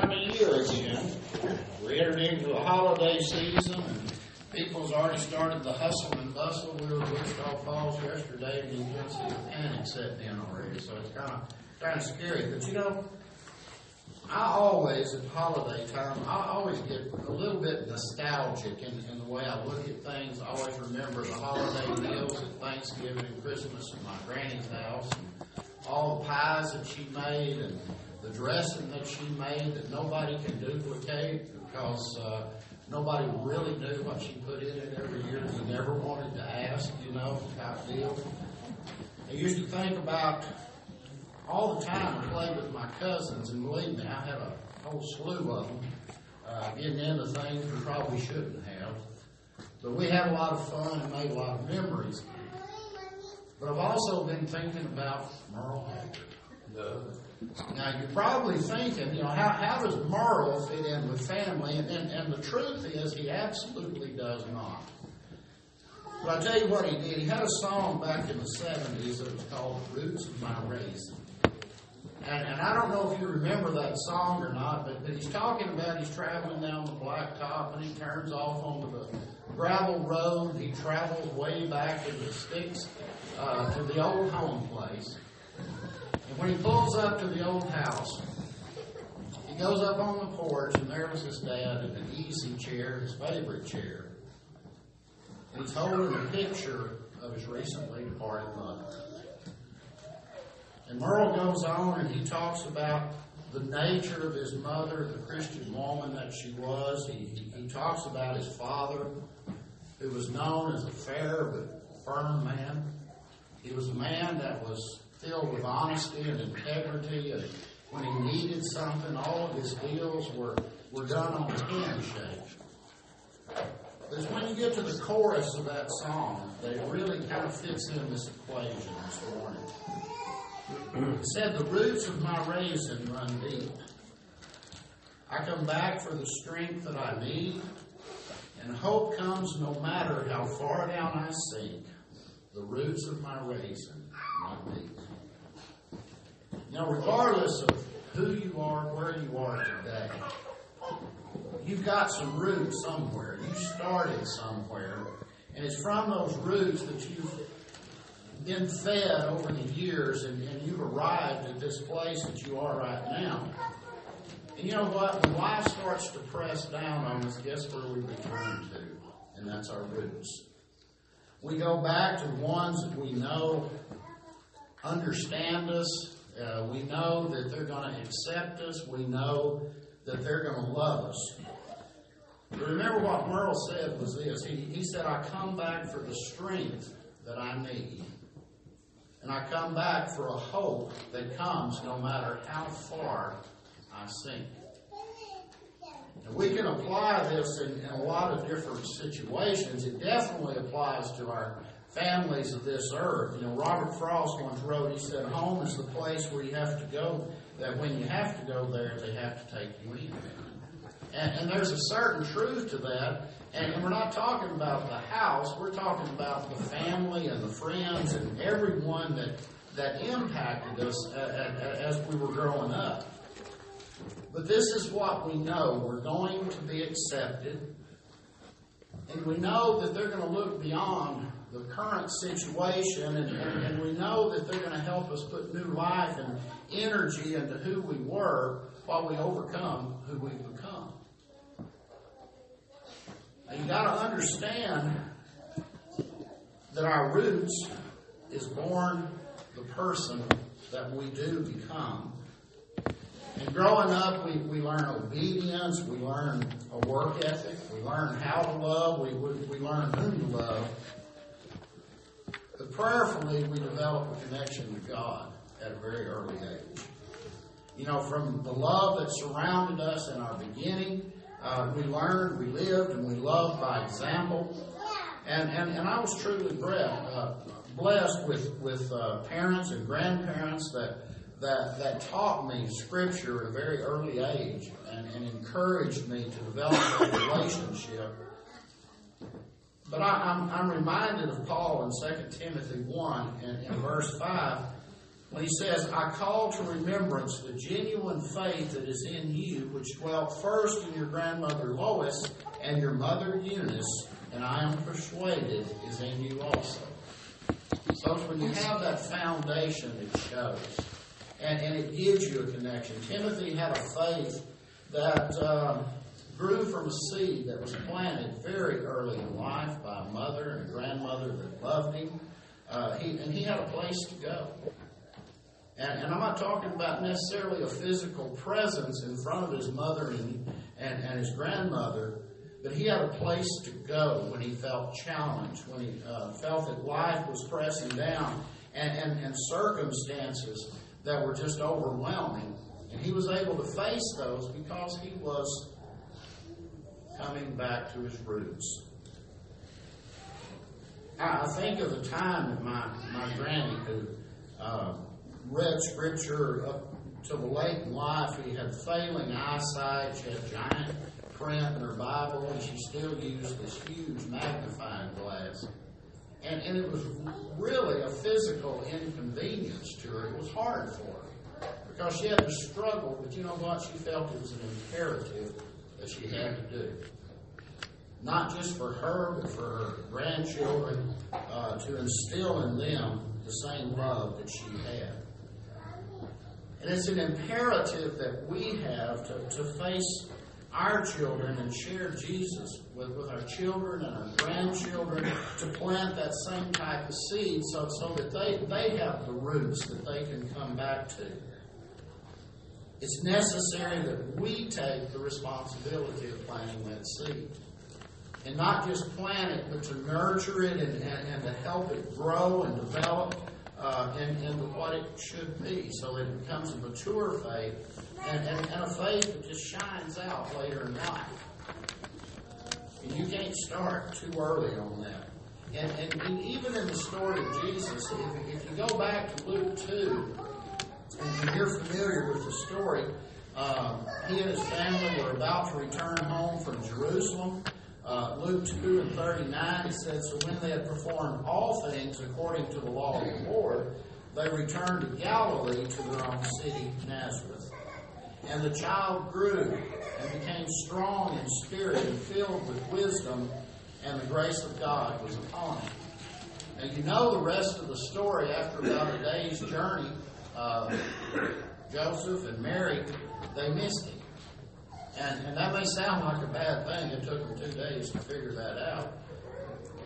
time of year again. We entered into a holiday season and people's already started the hustle and bustle. We were at Wichita Falls yesterday and you can see the panic setting in already, so it's kind of, kind of scary. But you know, I always, at holiday time, I always get a little bit nostalgic in, in the way I look at things. I always remember the holiday meals at Thanksgiving and Christmas at my granny's house. And all the pies that she made and the dressing that she made that nobody can duplicate because uh, nobody really knew what she put in it every year. You never wanted to ask, you know, type deal. I used to think about all the time I played with my cousins, and believe me, I had a whole slew of them uh, getting into things we probably shouldn't have. But we had a lot of fun and made a lot of memories. But I've also been thinking about Merle Haggard. Now you're probably thinking, you know, how, how does Merle fit in with family? And, and, and the truth is, he absolutely does not. But I'll tell you what he did. He had a song back in the 70s that was called Roots of My Raising. And, and I don't know if you remember that song or not, but, but he's talking about he's traveling down the blacktop and he turns off onto the gravel road. He travels way back in the sticks uh, to the old home place. And when he pulls up to the old house, he goes up on the porch, and there was his dad in an easy chair, his favorite chair. And he's holding a picture of his recently departed mother. And Merle goes on and he talks about the nature of his mother, the Christian woman that she was. He, he, he talks about his father, who was known as a fair but firm man. He was a man that was filled with honesty and integrity, and when he needed something, all of his deals were, were done on handshake. Because when you get to the chorus of that song, that it really kind of fits in this equation this morning. It said, The roots of my raising run deep. I come back for the strength that I need, and hope comes no matter how far down I sink. The roots of my raising run deep. Know, regardless of who you are, where you are today, you've got some roots somewhere. You started somewhere, and it's from those roots that you've been fed over the years, and, and you've arrived at this place that you are right now. And you know what? When life starts to press down on us, guess where we return to? And that's our roots. We go back to the ones that we know understand us. Uh, we know that they're going to accept us. We know that they're going to love us. Remember what Merle said was this. He, he said, I come back for the strength that I need. And I come back for a hope that comes no matter how far I sink. And we can apply this in, in a lot of different situations. It definitely applies to our families of this earth. You know, Robert Frost once wrote, he said, Home is the place where you have to go, that when you have to go there, they have to take you in. And, and there's a certain truth to that. And, we're not talking about the house, we're talking about the family and the friends and everyone that, that impacted us as we were growing up. But this is what we know. We're going to be accepted. And we know that they're going to look beyond the current situation, and, and, and, we know that they're going to help us put new life and energy into who we were while we overcome who we've become. Now you got to understand that our roots is born the person that we do become. And growing up, we, we learn obedience, we learn a work ethic, we learn how to love, we, we, we learn whom to love. Prayerfully, we develop a connection with God at a very early age. You know, from the love that surrounded us in our beginning, uh, we learned, we lived, and we loved by example. And, and, and I was truly blessed, uh, blessed with, with uh, parents and grandparents that, that, that taught me Scripture at a very early age and, and encouraged me to develop a relationship but I, am reminded of Paul in 2 Timothy 1 in, in verse 5 when he says, I call to remembrance the genuine faith that is in you, which dwelt first in your grandmother Lois and your mother Eunice, and I am persuaded is in you also. So when you have that foundation, it shows. And, and it gives you a connection. Timothy had a faith that um, grew from a seed that was planted very early in life by a mother and a grandmother that loved him. Uh, he, and he had a place to go. And, and, I'm not talking about necessarily a physical presence in front of his mother and, and, and his grandmother, but he had a place to go when he felt challenged, when he uh, felt that life was pressing down and, and, and circumstances that were just overwhelming. And he was able to face those because he was coming back to his roots. I, think of the time that my, my granny, who uh, read scripture up to the late in life, he had failing eyesight, she had giant print in her Bible, and she still used this huge magnifying glass. And, and it was really a physical inconvenience to her. It was hard for her because she had to struggle, but you know what? She felt it was an imperative that she had to do. Not just for her, but for her grandchildren, uh, to instill in them the same love that she had. And it's an imperative that we have to, to face our children and share Jesus with, with our children and our grandchildren to plant that same type of seed so, so that they, they have the roots that they can come back to. It's necessary that we take the responsibility of planting that seed. And not just plant it, but to nurture it and, and, and to help it grow and develop uh, into what it should be so that it becomes a mature faith and, and, and, a faith that just shines out later in life. And you can't start too early on that. And, and, and even in the story of Jesus, if, if, you go back to Luke 2, and you're familiar with the story, um, he and his family were about to return home from Jerusalem. Uh, Luke 2 and 39, he said, So when they had performed all things according to the law of the Lord, they returned to Galilee to their own city, Nazareth. And the child grew and became strong in spirit and filled with wisdom, and the grace of God was upon him. Now, you know the rest of the story. After about a day's journey, uh, Joseph and Mary, they missed him. And, and that may sound like a bad thing. It took them two days to figure that out.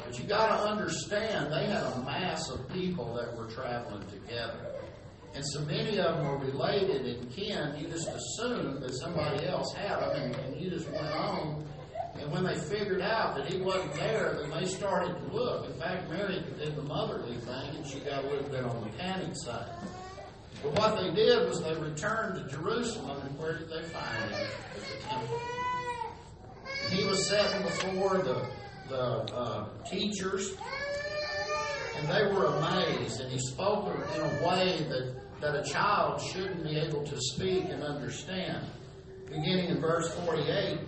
But you got to understand, they had a mass of people that were traveling together. And so many of them were related and kin. You just assumed that somebody else had them, and, and you just went on. And when they figured out that he wasn't there, then they started to look. In fact, Mary did the motherly thing, and she got a little bit on the panic side. But what they did was they returned to Jerusalem, and where did they find him? He was sitting before the, the uh, teachers, and they were amazed. And he spoke in a way that, that a child shouldn't be able to speak and understand. Beginning in verse 48,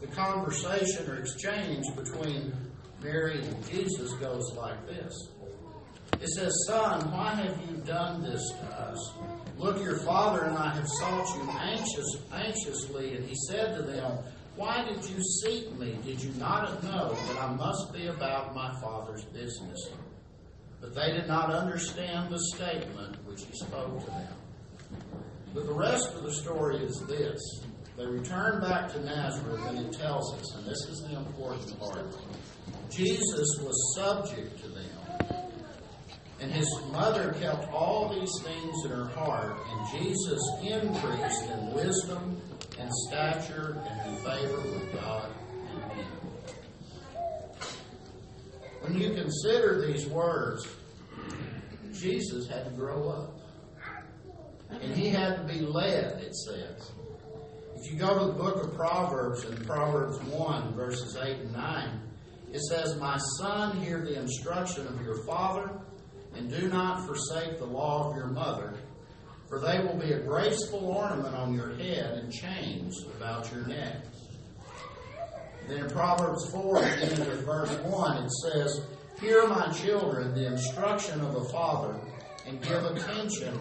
the conversation or exchange between Mary and Jesus goes like this. It says, Son, why have you done this to us? Look, your father and I have sought you anxious, anxiously. And he said to them, Why did you seek me? Did you not know that I must be about my father's business? But they did not understand the statement which he spoke to them. But the rest of the story is this. They return back to Nazareth, and it tells us, and this is the important part Jesus was subject to and his mother kept all these things in her heart, and Jesus increased in wisdom and stature and in favor with God and men. When you consider these words, Jesus had to grow up. And he had to be led, it says. If you go to the book of Proverbs, in Proverbs 1, verses 8 and 9, it says, My son, hear the instruction of your father and do not forsake the law of your mother, for they will be a graceful ornament on your head and chains about your neck. Then in Proverbs 4, beginning with verse 1, it says, Hear, my children, the instruction of a father, and give attention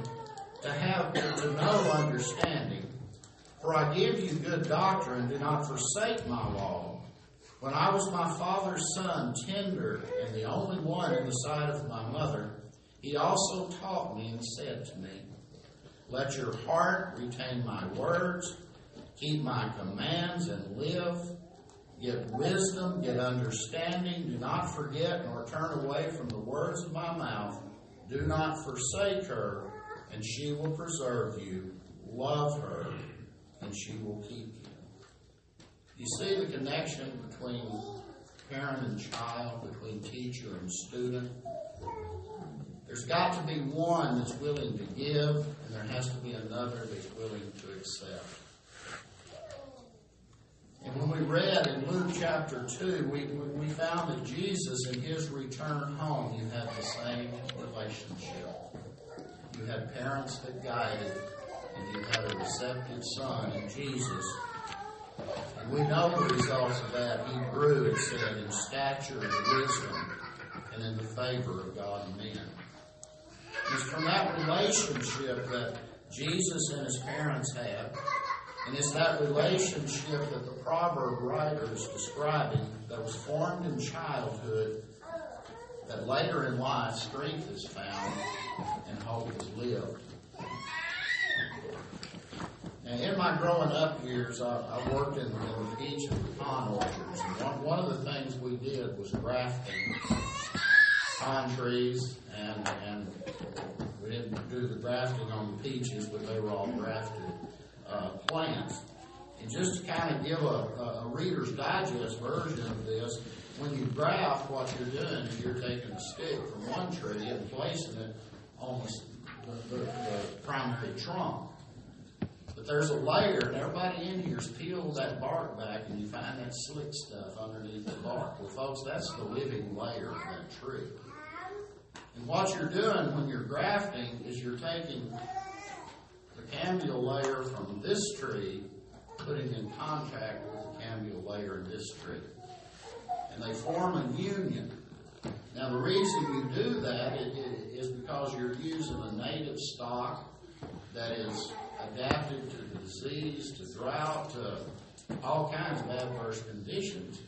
to have to know understanding. For I give you good doctrine, do not forsake my law. When I was my father's son, tender, and the only one in the sight of my mother, he also taught me and said to me, Let your heart retain my words, keep my commands, and live. Get wisdom, get understanding. Do not forget nor turn away from the words of my mouth. Do not forsake her, and she will preserve you. Love her, and she will keep you. You see the connection between parent and child, between teacher and student? There's got to be one that's willing to give, and there has to be another that's willing to accept. And when we read in Luke chapter 2, we, we found that Jesus, in his return home, you had the same relationship. You had parents that guided, and you had a receptive son in Jesus. And we know the results of that. He grew, it said, in stature and wisdom and in the favor of God and men. It's from that relationship that Jesus and his parents had and it's that relationship that the proverb writer is describing that was formed in childhood, that later in life strength is found and hope is lived. Now, in my growing up years, I, I worked in, in peach and pecan orchards. And one, one of the things we did was grafting pine trees, and, and we didn't do the grafting on the peaches, but they were all grafted uh, plants. And just to kind of give a, a, Reader's Digest version of this, when you graft, what you're doing is you're taking a stick from one tree and placing it on the, the, the primary trunk. But there's a layer, and everybody in here's peeled that bark back, and you find that slick stuff underneath the bark. Well, folks, that's the living layer of that tree. And what you're doing when you're grafting is you're taking the cambial layer from this tree, putting in contact with the cambial layer in this tree. And they form a union. Now, the reason you do that is because you're using a native stock that is adapted to disease, to drought, to all kinds of adverse conditions,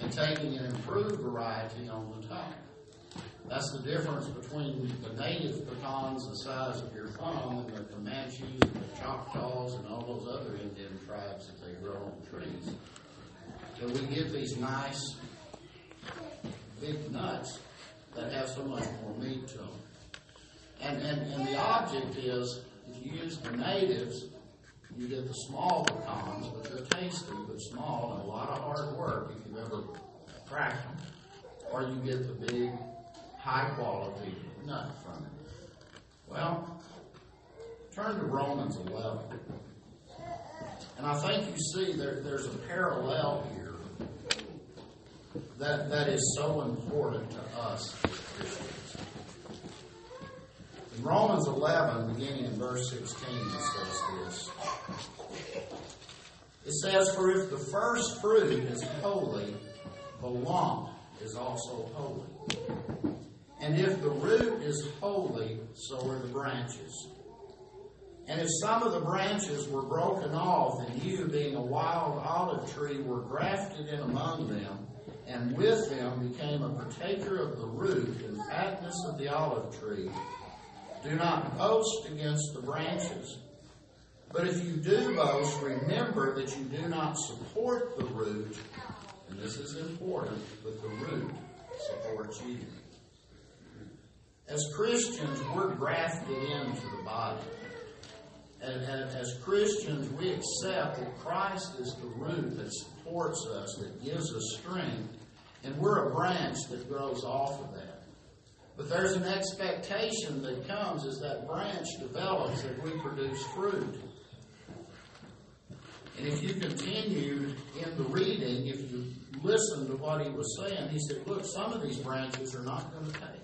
and taking an improved variety on the top. That's the difference between the native pecans the size of your thumb and the Comanches and the Choctaws and all those other Indian tribes that they grow on trees. So we get these nice big nuts that have so much more meat to them. And, and, and the object is, you use the natives, you get the small pecans, but they're tasty, but small, and a lot of hard work if you've ever cracked them. Or you get the big high quality nut from it. Well, turn to Romans 11. And I think you see there, there's a parallel here that, that is so important to us Christians. In Romans 11, beginning in verse 16, it says this. It says, For if the first fruit is holy, the lump is also holy. And if the root is holy, so are the branches. And if some of the branches were broken off, and you, being a wild olive tree, were grafted in among them, and with them became a partaker of the root and fatness of the olive tree, do not boast against the branches. But if you do boast, remember that you do not support the root, and this is important, but the root supports you. As Christians, we're grafted into the body. And, and, as Christians, we accept that Christ is the root that supports us, that gives us strength, and we're a branch that grows off of that. But there's an expectation that comes as that branch develops that we produce fruit. And if you continue in the reading, if you listen to what he was saying, he said, Look, some of these branches are not going to take.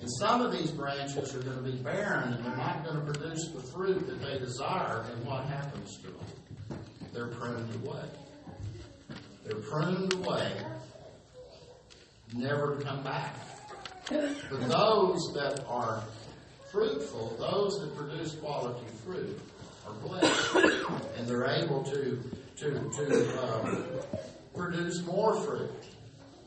And some of these branches are going to be barren and they're not going to produce the fruit that they desire. And what happens to them? They're pruned away. They're pruned away, never to come back. But those that are fruitful, those that produce quality fruit are blessed, and they're able to to to um, produce more fruit.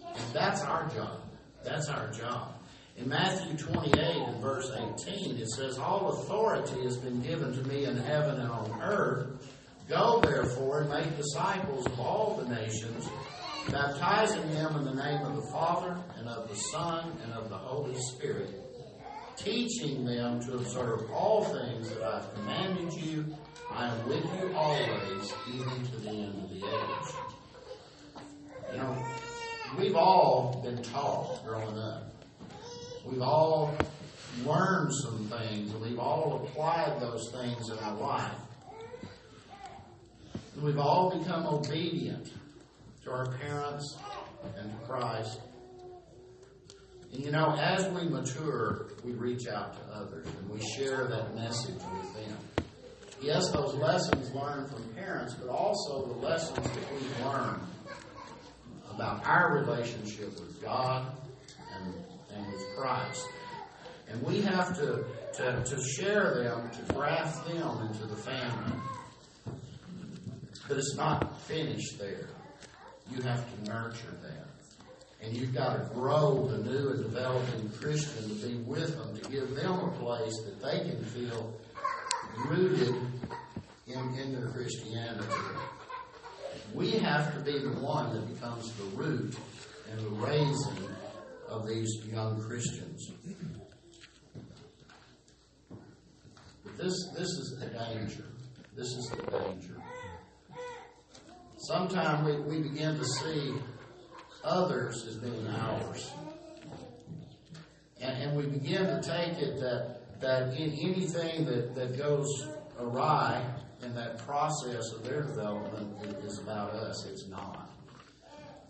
And that's our job. That's our job. In Matthew 28 and verse 18, it says, All authority has been given to me in heaven and on earth. Go therefore and make disciples of all the nations, baptizing them in the name of the Father and of the Son and of the Holy Spirit, teaching them to observe all things that I've commanded you. I am with you always, even to the end of the age. You know, we've all been taught growing up. We've all learned some things, and we've all applied those things in our life. We've all become obedient to our parents and to Christ. And you know, as we mature, we reach out to others and we share that message with them. Yes, those lessons learned from parents, but also the lessons that we learn about our relationship with God and, and with Christ. And we have to, to, to share them, to graft them into the family. But it's not finished there. You have to nurture them. And you've got to grow the new and developing Christian to be with them, to give them a place that they can feel rooted in, in their Christianity. We have to be the one that becomes the root and the raising of these young Christians. But this, this is the danger. This is the danger. Sometimes we, we begin to see others as being ours. And, and we begin to take it that, that in anything that, that goes awry in that process of their development is about us. It's not.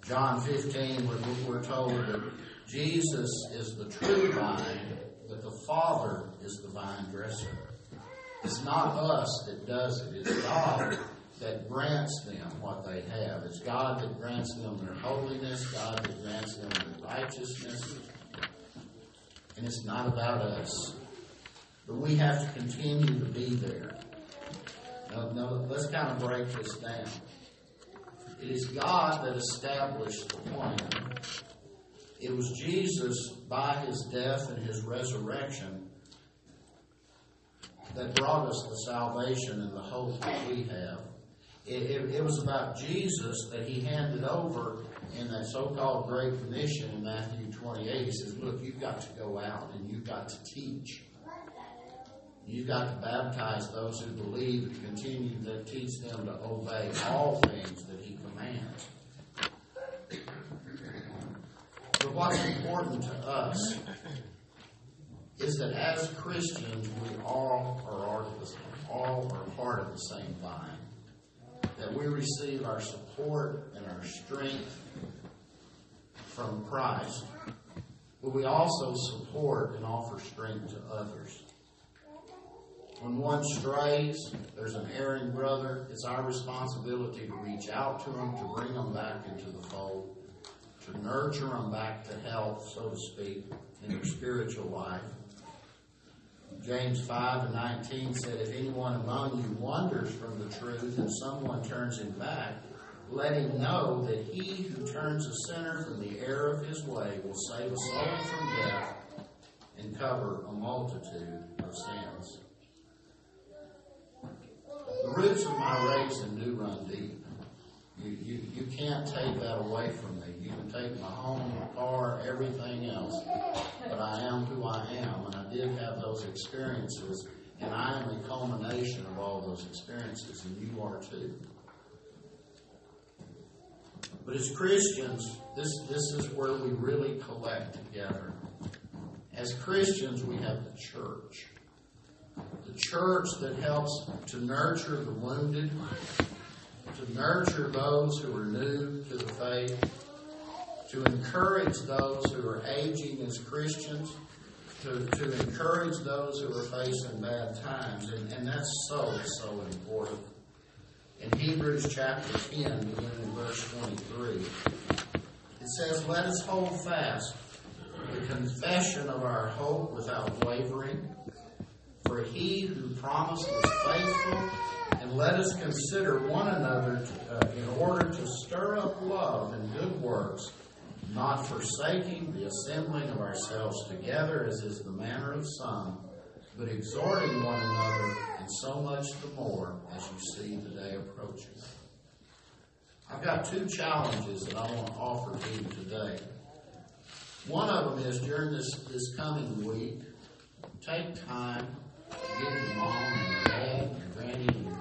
John 15, we're, we're told that Jesus is the true vine, but the Father is the vine dresser. It's not us that does it, it's God that grants them what they have. It's God that grants them their holiness, God that grants them their righteousness. And it's not about us. But we have to continue to be there. Let's kind of break this down. It is God that established the plan. It was Jesus, by his death and his resurrection, that brought us the salvation and the hope that we have. It, it, it, was about Jesus that he handed over in that so-called Great Commission in Matthew 28. He says, look, you've got to go out and you've got to teach. You've got to baptize those who believe and continue to teach them to obey all things that he commands. But what's important to us is that as Christians, we all are, all are part of the same vine that we receive our support and our strength from Christ, but we also support and offer strength to others. When one strays, there's an erring brother, it's our responsibility to reach out to them, to bring them back into the fold, to nurture them back to health, so to speak, in their spiritual life. James 5 and 19 said, If anyone among you wanders from the truth and someone turns him back, let him know that he who turns a sinner from the error of his way will save a soul from death and cover a multitude of sins. The roots of my raising do run deep. You, you, you can't take that away from me. You can take my home, my car, everything else. But I am who I am, and I did have those experiences, and I am a culmination of all those experiences, and you are too. But as Christians, this, this is where we really collect together. As Christians, we have the church. The church that helps to nurture the wounded, to nurture those who are new to the faith, to encourage those who are aging as Christians, to, to encourage those who are facing bad times. And, and that's so, so important. In Hebrews chapter 10, beginning in verse 23, it says, Let us hold fast the confession of our hope without wavering, For he who promised was faithful, and let us consider one another to, uh, in order to stir up love and good works, not forsaking the assembling of ourselves together, as is the manner of some, but exhorting one another, and so much the more as you see the day approaching. I've got two challenges that I want to offer to you today. One of them is during this, this coming week, take time to give your mom and dad, your granny and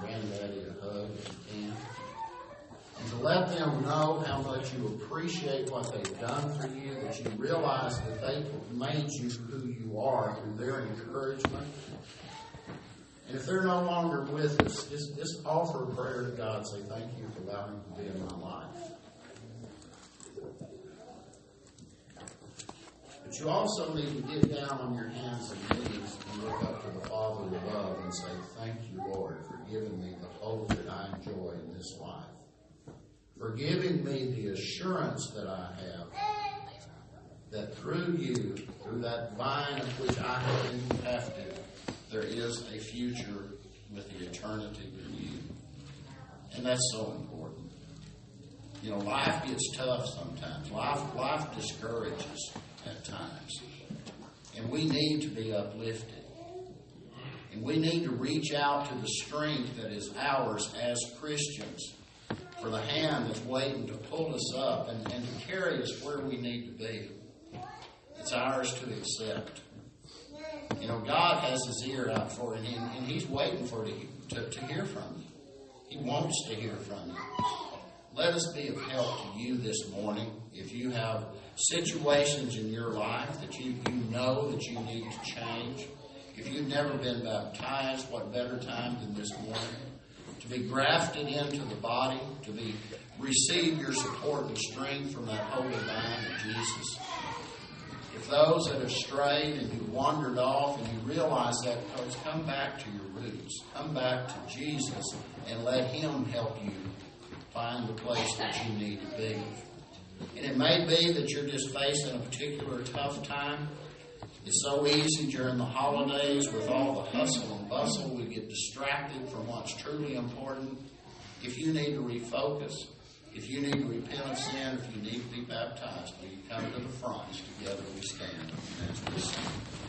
let them know how much you appreciate what they've done for you, that you realize that they've made you who you are through their encouragement. And if they're no longer with us, just, just offer a prayer to God. Say, thank you for allowing me to be in my life. But you also need to get down on your hands and knees and look up to the Father above and say, Thank you, Lord, for giving me the hope that I enjoy in this life. For giving me the assurance that I have that through you, through that vine of which I have been grafted, there is a future with the eternity with you. And that's so important. You know, life gets tough sometimes. Life, life discourages at times. And we need to be uplifted. And we need to reach out to the strength that is ours as Christians for the hand that's waiting to pull us up and, and to carry us where we need to be. It's ours to accept. You know, God has his ear out for it, and, and he's waiting for it to, to hear from you. He wants to hear from you. Let us be of help to you this morning. If you have situations in your life that you, you know that you need to change, if you've never been baptized, what better time than this morning? To be grafted into the body, to be receive your support and strength from that holy vine of Jesus. If those that have strayed and who wandered off and you realize that, folks, come back to your roots. Come back to Jesus and let Him help you find the place that you need to be. And it may be that you're just facing a particular tough time. It's so easy during the holidays with all the hustle and bustle, we get distracted from what's truly important. If you need to refocus, if you need to repent of sin, if you need to be baptized, will you come to the front? Together we stand